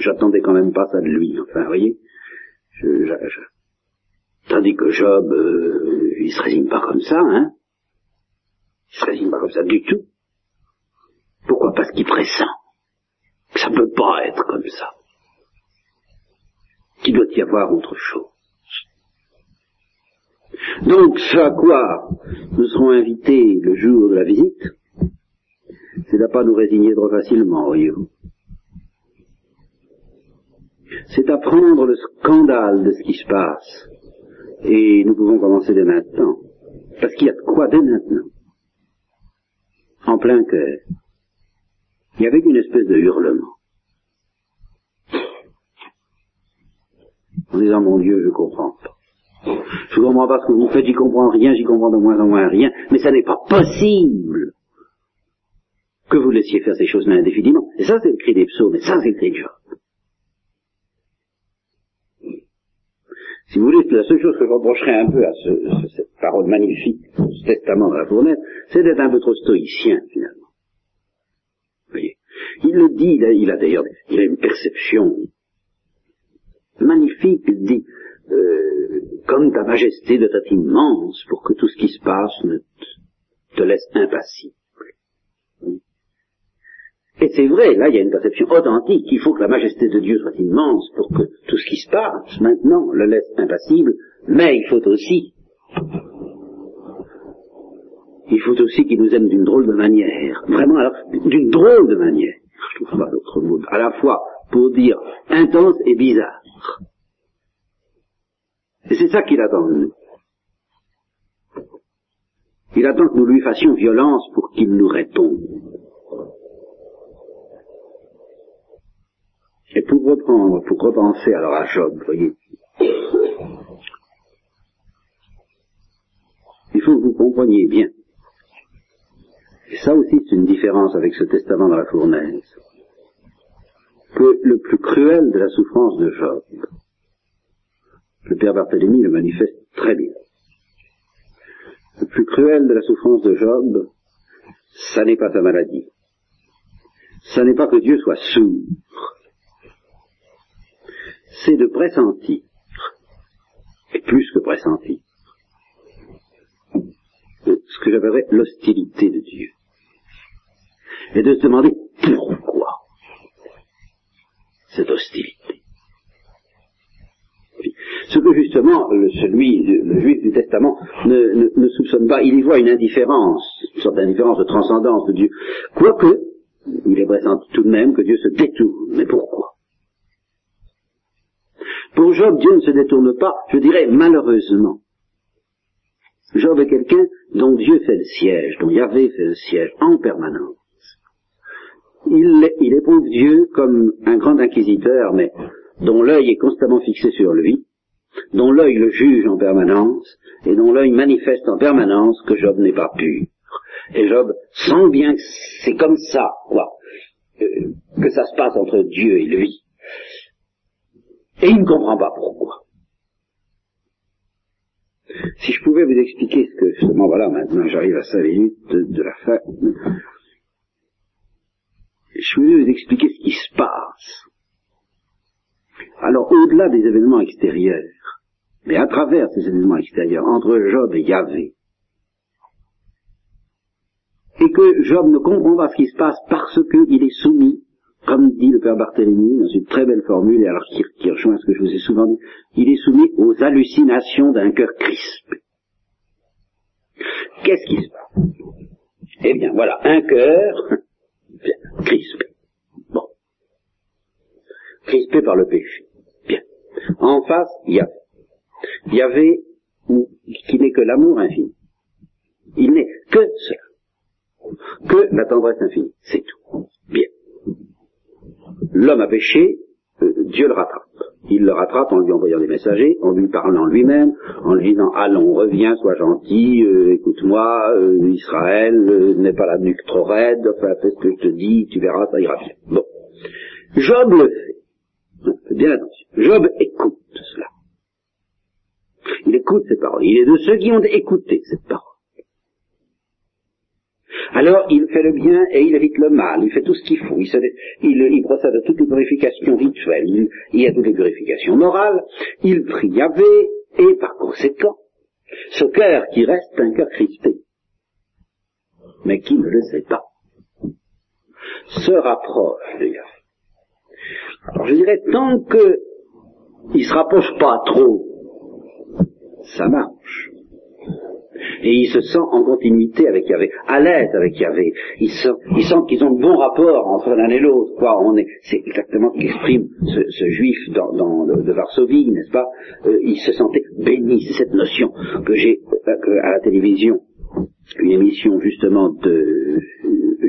J'attendais quand même pas ça de lui. Enfin, vous voyez. Je- Tandis que Job, euh, il se résigne pas comme ça, hein. Il se résigne pas comme ça du tout. Pourquoi? Parce qu'il pressent que ça peut pas être comme ça. Qu'il doit y avoir autre chose. Donc, ce à quoi nous serons invités le jour de la visite, c'est à pas nous résigner trop facilement, voyez-vous. C'est apprendre le scandale de ce qui se passe. Et nous pouvons commencer dès maintenant. Parce qu'il y a de quoi dès maintenant. En plein cœur. Il y avait une espèce de hurlement. En disant, mon Dieu, je comprends pas. Je comprends pas ce que vous faites, j'y comprends rien, j'y comprends de moins en moins rien, mais ça n'est pas possible que vous laissiez faire ces choses-là indéfiniment. Et ça, c'est le cri des psaumes, et ça, c'est le cri de Job. Si vous voulez, la seule chose que je reprocherais un peu à ce, cette parole magnifique, ce testament de la fournaise, c'est d'être un peu trop stoïcien, finalement. Vous voyez Il le dit, il a, il a d'ailleurs il a une perception magnifique, il dit, euh, comme ta majesté de être immense pour que tout ce qui se passe ne te laisse impassible. Et c'est vrai, là il y a une perception authentique, il faut que la majesté de Dieu soit immense pour que tout ce qui se passe maintenant le laisse impassible, mais il faut aussi, il faut aussi qu'il nous aime d'une drôle de manière, vraiment alors, d'une drôle de manière, je trouve pas d'autre mot, à la fois pour dire intense et bizarre. Et c'est ça qu'il attend de nous. Il attend que nous lui fassions violence pour qu'il nous réponde. Et pour reprendre, pour repenser alors à Job, voyez, il faut que vous compreniez bien. Et ça aussi, c'est une différence avec ce testament dans la fournaise. Que le plus cruel de la souffrance de Job, le père Barthélemy le manifeste très bien. Le plus cruel de la souffrance de Job, ça n'est pas sa maladie. Ça n'est pas que Dieu soit sourd. C'est de pressentir, et plus que pressentir, ce que j'appellerais l'hostilité de Dieu. Et de se demander pourquoi cette hostilité. Ce que justement celui, le juif du testament ne, ne, ne, soupçonne pas, il y voit une indifférence, une sorte d'indifférence de transcendance de Dieu. Quoique, il est pressenti tout de même que Dieu se détourne. Mais pourquoi? Pour Job, Dieu ne se détourne pas, je dirais malheureusement. Job est quelqu'un dont Dieu fait le siège, dont Yahvé fait le siège en permanence. Il, il éprouve Dieu comme un grand inquisiteur, mais dont l'œil est constamment fixé sur lui, dont l'œil le juge en permanence, et dont l'œil manifeste en permanence que Job n'est pas pur. Et Job sent bien que c'est comme ça, quoi, euh, que ça se passe entre Dieu et lui. Et il ne comprend pas pourquoi. Si je pouvais vous expliquer ce que, justement, voilà, maintenant j'arrive à cinq minutes de, la fin, je voulais vous expliquer ce qui se passe. Alors, au-delà des événements extérieurs, mais à travers ces événements extérieurs, entre Job et Yahvé, et que Job ne comprend pas ce qui se passe parce qu'il est soumis, comme dit le père Barthélemy dans une très belle formule, et alors qui, rejoint ce que je vous ai souvent dit, il est soumis aux hallucinations d'un cœur crispé. Qu'est-ce qui se passe? Eh bien, voilà, un cœur crispé. Bon. Crispé par le péché. Bien. En face, il y avait. Il y avait, qui n'est que l'amour infini. Il n'est que cela que la tendresse infinie. C'est tout. L'homme a péché, euh, Dieu le rattrape. Il le rattrape en lui envoyant des messagers, en lui parlant lui-même, en lui disant allons, reviens, sois gentil, euh, écoute-moi, euh, Israël n'est pas la nuque trop raide, fais ce que je te dis, tu verras, ça ira bien. Bon. Job le fait. Bien attention. Job écoute cela. Il écoute ces paroles. Il est de ceux qui ont écouté cette parole. Alors il fait le bien et il évite le mal, il fait tout ce qu'il faut, il, se, il, il, procède à toutes les purifications rituelles, y a toutes les purifications morales, il prie Yahvé, et par conséquent, ce cœur qui reste un cœur crispé, mais qui ne le sait pas, se rapproche de Yahvé. Alors je dirais, tant que il se rapproche pas trop, ça marche. Et il se sent en continuité avec Yahvé, à l'aise avec Yahvé. Il sent, il sent qu'ils ont de bons rapports entre l'un et l'autre. Quoi, on est, c'est exactement ce qu'exprime ce, juif de Varsovie, n'est-ce pas? Euh, Il se sentait béni. C'est cette notion que j'ai euh, à la télévision, une émission justement de euh,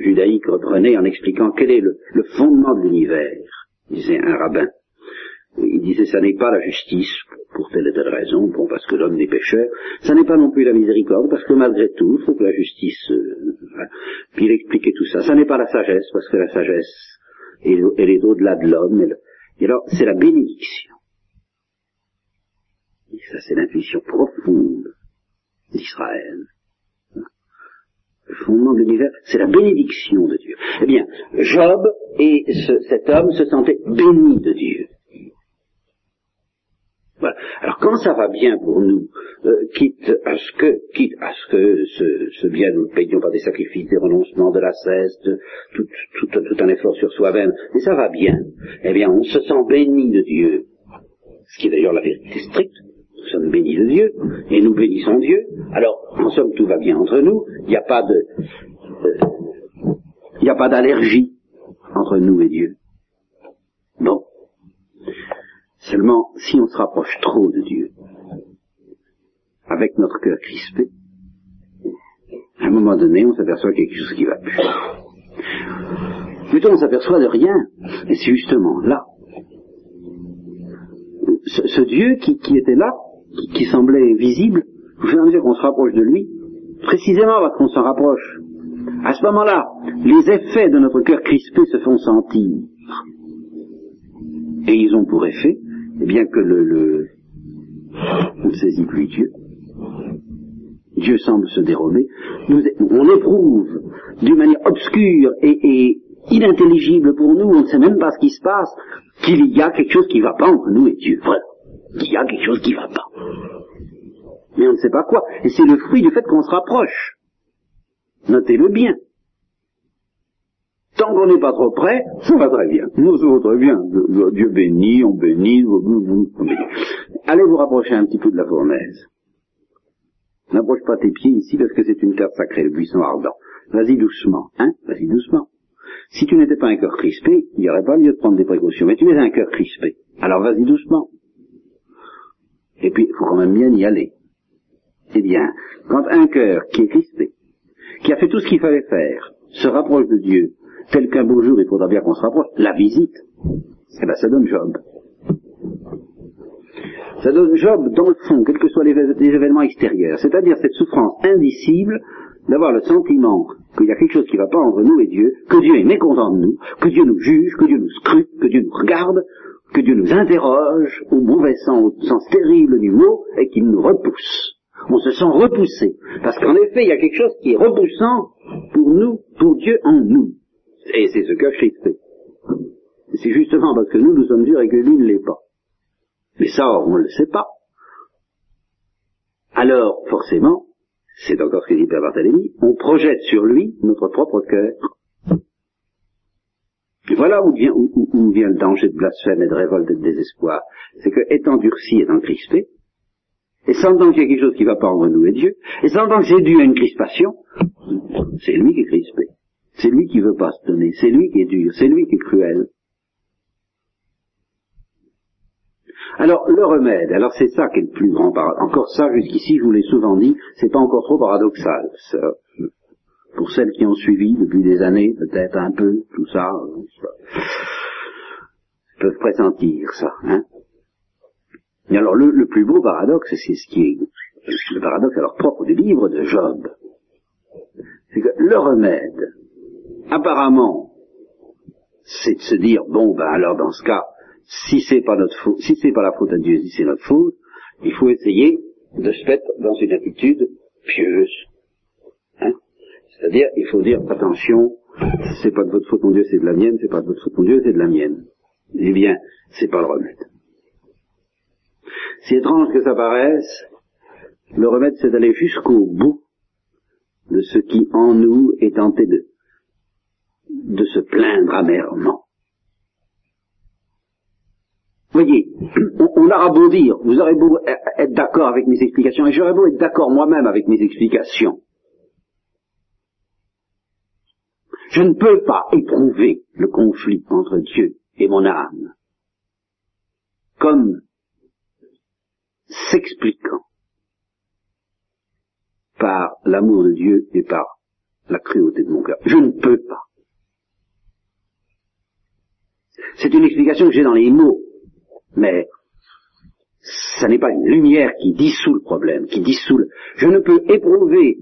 judaïque reprenait en expliquant quel est le, le fondement de l'univers, disait un rabbin. Il disait, ça n'est pas la justice, pour telle et telle raison, bon, parce que l'homme est pécheur, ça n'est pas non plus la miséricorde, parce que malgré tout, il faut que la justice... Euh, Puis il expliquait tout ça. Ça n'est pas la sagesse, parce que la sagesse, elle, est au-delà de l'homme. Et alors, c'est la bénédiction. Et ça, c'est l'intuition profonde d'Israël. Le fondement de l'univers, c'est la bénédiction de Dieu. Eh bien, Job et ce, cet homme se sentaient bénis de Dieu. Voilà. Alors quand ça va bien pour nous, euh, quitte à ce que, quitte à ce que ce, ce bien nous payions par des sacrifices, des renoncements, de la cesse, tout, tout, tout, un effort sur soi-même, et ça va bien, eh bien on se sent béni de Dieu, ce qui est d'ailleurs la vérité stricte. Nous sommes bénis de Dieu, et nous bénissons Dieu. Alors, en somme, tout va bien entre nous. Il n'y a pas de, euh, il n'y a pas d'allergie entre nous et Dieu. Bon. Seulement, si on se rapproche trop de Dieu, avec notre cœur crispé, à un moment donné, on s'aperçoit quelque chose qui va plus. Plutôt, on s'aperçoit de rien. Et c'est justement là. Ce, Dieu qui, était là, qui, semblait visible, au fur et à mesure qu'on se rapproche de lui, précisément parce qu'on s'en rapproche, à ce moment-là, les effets de notre cœur crispé se font sentir. Et ils ont pour effet et bien que le, le on ne saisit plus Dieu, Dieu semble se dérober, on éprouve d'une manière obscure et, et, inintelligible pour nous, on ne sait même pas ce qui se passe, qu'il y a quelque chose qui ne va pas entre nous et Dieu. Voilà. Qu'il y a quelque chose qui ne va pas. Mais on ne sait pas quoi. Et c'est le fruit du fait qu'on se rapproche. Notez-le bien. Tant qu'on n'est pas trop près, ça va très bien. Nous, va très bien. Dieu bénit, on bénit, on bénit. Allez vous rapprocher un petit peu de la fournaise. N'approche pas tes pieds ici parce que c'est une terre sacrée, le buisson ardent. Vas-y doucement, hein Vas-y doucement. Si tu n'étais pas un cœur crispé, il n'y aurait pas lieu de prendre des précautions. Mais tu es un cœur crispé. Alors vas-y doucement. Et puis, il faut quand même bien y aller. Eh bien, quand un cœur qui est crispé, qui a fait tout ce qu'il fallait faire, se rapproche de Dieu, tel qu'un beau jour il faudra bien qu'on se rapproche, la visite, eh ben ça donne Job. Ça donne Job dans le fond, quels que soient les, événements extérieurs, c'est-à-dire cette souffrance indicible d'avoir le sentiment qu'il y a quelque chose qui ne va pas entre nous et Dieu, que Dieu est mécontent de nous, que Dieu nous juge, que Dieu nous scrute, que Dieu nous regarde, que Dieu nous interroge au mauvais sens, au sens terrible du mot, et qu'il nous repousse. On se sent repoussé. Parce qu'en effet, il y a quelque chose qui est repoussant pour nous, pour Dieu en nous. Et c'est ce que Christ fait. C'est justement parce que nous, nous sommes durs et que lui ne l'est pas. Mais ça, on ne le sait pas. Alors, forcément, c'est encore ce que dit Père Barthélemy, on projette sur lui notre propre cœur. Et voilà où vient, où, vient le danger de blasphème et de révolte et de désespoir. C'est que, étant durci, étant crispé, et sentant qu'il y a quelque chose qui va pas entre nous et Dieu, et sentant que c'est dû à une crispation, c'est lui qui est crispé. C'est lui qui veut pas se donner, c'est lui qui est dur, c'est lui qui est cruel. Alors, le remède, alors c'est ça qui est le plus grand paradoxe. Encore ça, jusqu'ici, je vous l'ai souvent dit, c'est pas encore trop paradoxal. pour celles qui ont suivi depuis des années, peut-être un peu, tout ça, peuvent pressentir ça. Hein Et alors, le, le plus beau paradoxe, c'est ce qui est le paradoxe alors propre du livre de Job. C'est que le remède, apparemment, c'est de se dire, bon, ben alors dans ce cas, si c'est pas notre faute, si c'est pas la faute à Dieu, si c'est notre faute, il faut essayer de se mettre dans une attitude pieuse. Hein? C'est-à-dire, il faut dire, attention, c'est pas de votre faute, mon Dieu, c'est de la mienne, c'est pas de votre faute, mon Dieu, c'est de la mienne. Eh bien, c'est pas le remède. Si étrange que ça paraisse, le remède, c'est d'aller jusqu'au bout de ce qui en nous est tenté de de se plaindre amèrement. Voyez, on, on aura beau dire, vous aurez beau être d'accord avec mes explications, et j'aurais beau être d'accord moi-même avec mes explications. Je ne peux pas éprouver le conflit entre Dieu et mon âme comme s'expliquant par l'amour de Dieu et par la cruauté de mon cœur. Je ne peux pas. C'est une explication que j'ai dans les mots, mais ça n'est pas une lumière qui dissout le problème, qui dissout. Je ne peux éprouver,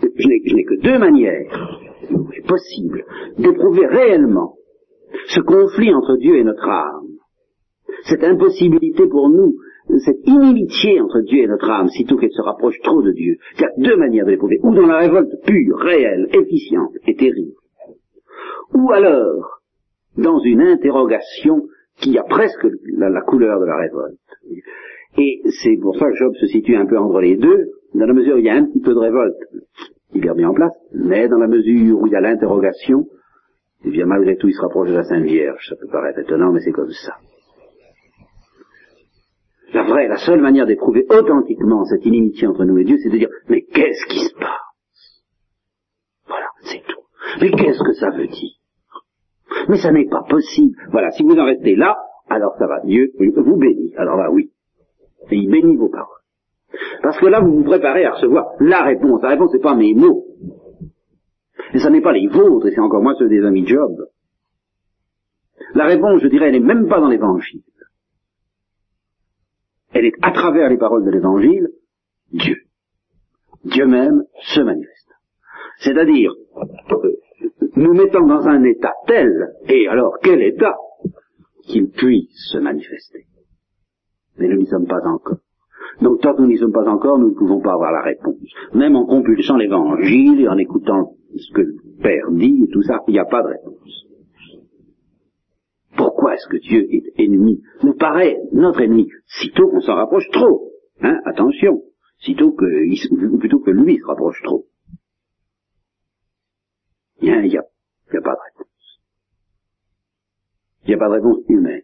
je n'ai que deux manières possibles d'éprouver réellement ce conflit entre Dieu et notre âme cette impossibilité pour nous, cette inimitié entre Dieu et notre âme, sitôt qu'elle se rapproche trop de Dieu. Il y a deux manières de l'éprouver, ou dans la révolte pure, réelle, efficiente et terrible, ou alors dans une interrogation qui a presque la, couleur de la révolte. Et c'est pour ça que Job se situe un peu entre les deux, dans la mesure où il y a un petit peu de révolte, il est bien en place, mais dans la mesure où il y a l'interrogation, eh bien malgré tout il se rapproche de la Sainte Vierge. Ça peut paraître étonnant, mais c'est comme ça. La vraie, la seule manière d'éprouver authentiquement cette inimitié entre nous et Dieu, c'est de dire, mais qu'est-ce qui se passe? Voilà, c'est tout. Mais qu'est-ce que ça veut dire? Mais ça n'est pas possible. Voilà, si vous en restez là, alors ça va. Dieu vous bénit. Alors là, oui. Et il bénit vos paroles. Parce que là, vous vous préparez à recevoir la réponse. La réponse, c'est pas mes mots. Et ça n'est pas les vôtres, et c'est encore moins ceux des amis Job. La réponse, je dirais, elle n'est même pas dans l'évangile elle est à travers les paroles de l'évangile, Dieu. Dieu même se manifeste. C'est-à-dire, euh, nous mettons dans un état tel, et alors quel état, qu'il puisse se manifester. Mais nous n'y sommes pas encore. Donc tant que nous n'y sommes pas encore, nous ne pouvons pas avoir la réponse. Même en compulsant l'évangile et en écoutant ce que le Père dit et tout ça, il n'y a pas de réponse. Pourquoi est-ce que Dieu est ennemi Nous paraît notre ennemi, sitôt qu'on s'en rapproche trop. Hein, attention, sitôt que, plutôt que lui se rapproche trop. Il n'y a, a, pas de réponse. Il n'y a pas de réponse humaine.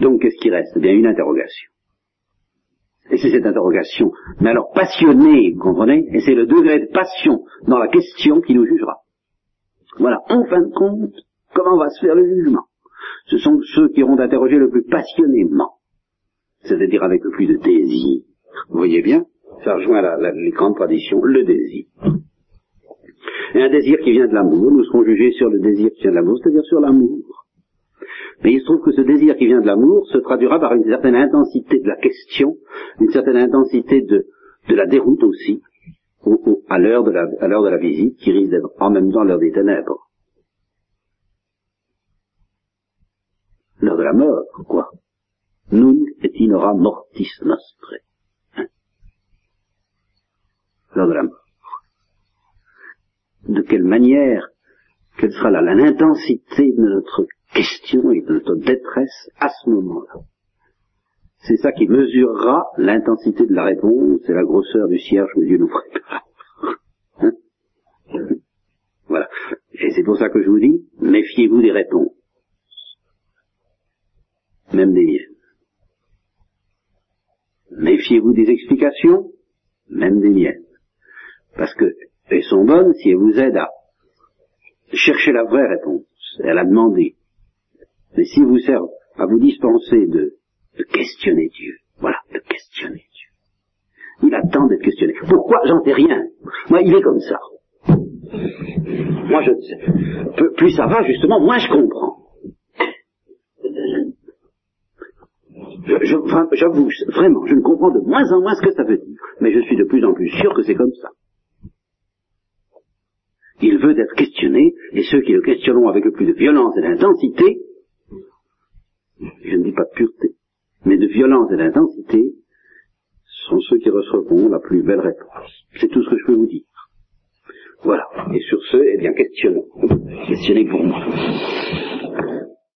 Donc qu'est-ce qui reste? Eh bien une interrogation. Et c'est cette interrogation, mais alors passionnée, vous comprenez? Et c'est le degré de passion dans la question qui nous jugera. Voilà, en fin de compte, Comment va se faire le jugement? Ce sont ceux qui auront interrogé le plus passionnément, c'est-à-dire avec le plus de désir. Vous voyez bien Ça rejoint la, les grandes traditions, le désir. Et un désir qui vient de l'amour, nous serons jugés sur le désir qui vient de l'amour, c'est-à-dire sur l'amour. Mais il se trouve que ce désir qui vient de l'amour se traduira par une certaine intensité de la question, une certaine intensité de, de la déroute aussi, à l'heure de, de la visite, qui risque d'être en même temps l'heure des ténèbres. l'heure de la mort, quoi. Nunc et inora mortis nostre. Hein l'heure de la mort. De quelle manière, quelle sera l'intensité de notre question et de notre détresse à ce moment-là? C'est ça qui mesurera l'intensité de la réponse et la grosseur du cierge que Dieu nous prépare. Hein voilà. Et c'est pour ça que je vous dis, méfiez-vous des réponses même des miennes. Méfiez-vous des explications, même des miennes. Parce que elles sont bonnes si elles vous aident à chercher la vraie réponse, et à la demander. Mais si vous servent à vous dispenser de, de questionner Dieu, voilà, de questionner Dieu. Il attend d'être questionné. Pourquoi J'en sais rien? Moi, il est comme ça. Moi, je sais. Plus ça va, justement, moins je comprends. j'avoue, vraiment, je ne comprends de moins en moins ce que ça veut dire, mais je suis de plus en plus sûr que c'est comme ça. Il veut être questionné, et ceux qui le questionneront avec le plus de violence et d'intensité, je ne dis pas de pureté, mais de violence et d'intensité, sont ceux qui recevront la plus belle réponse. C'est tout ce que je peux vous dire. Voilà. Et sur ce, eh bien, questionnons. Questionnez pour moi.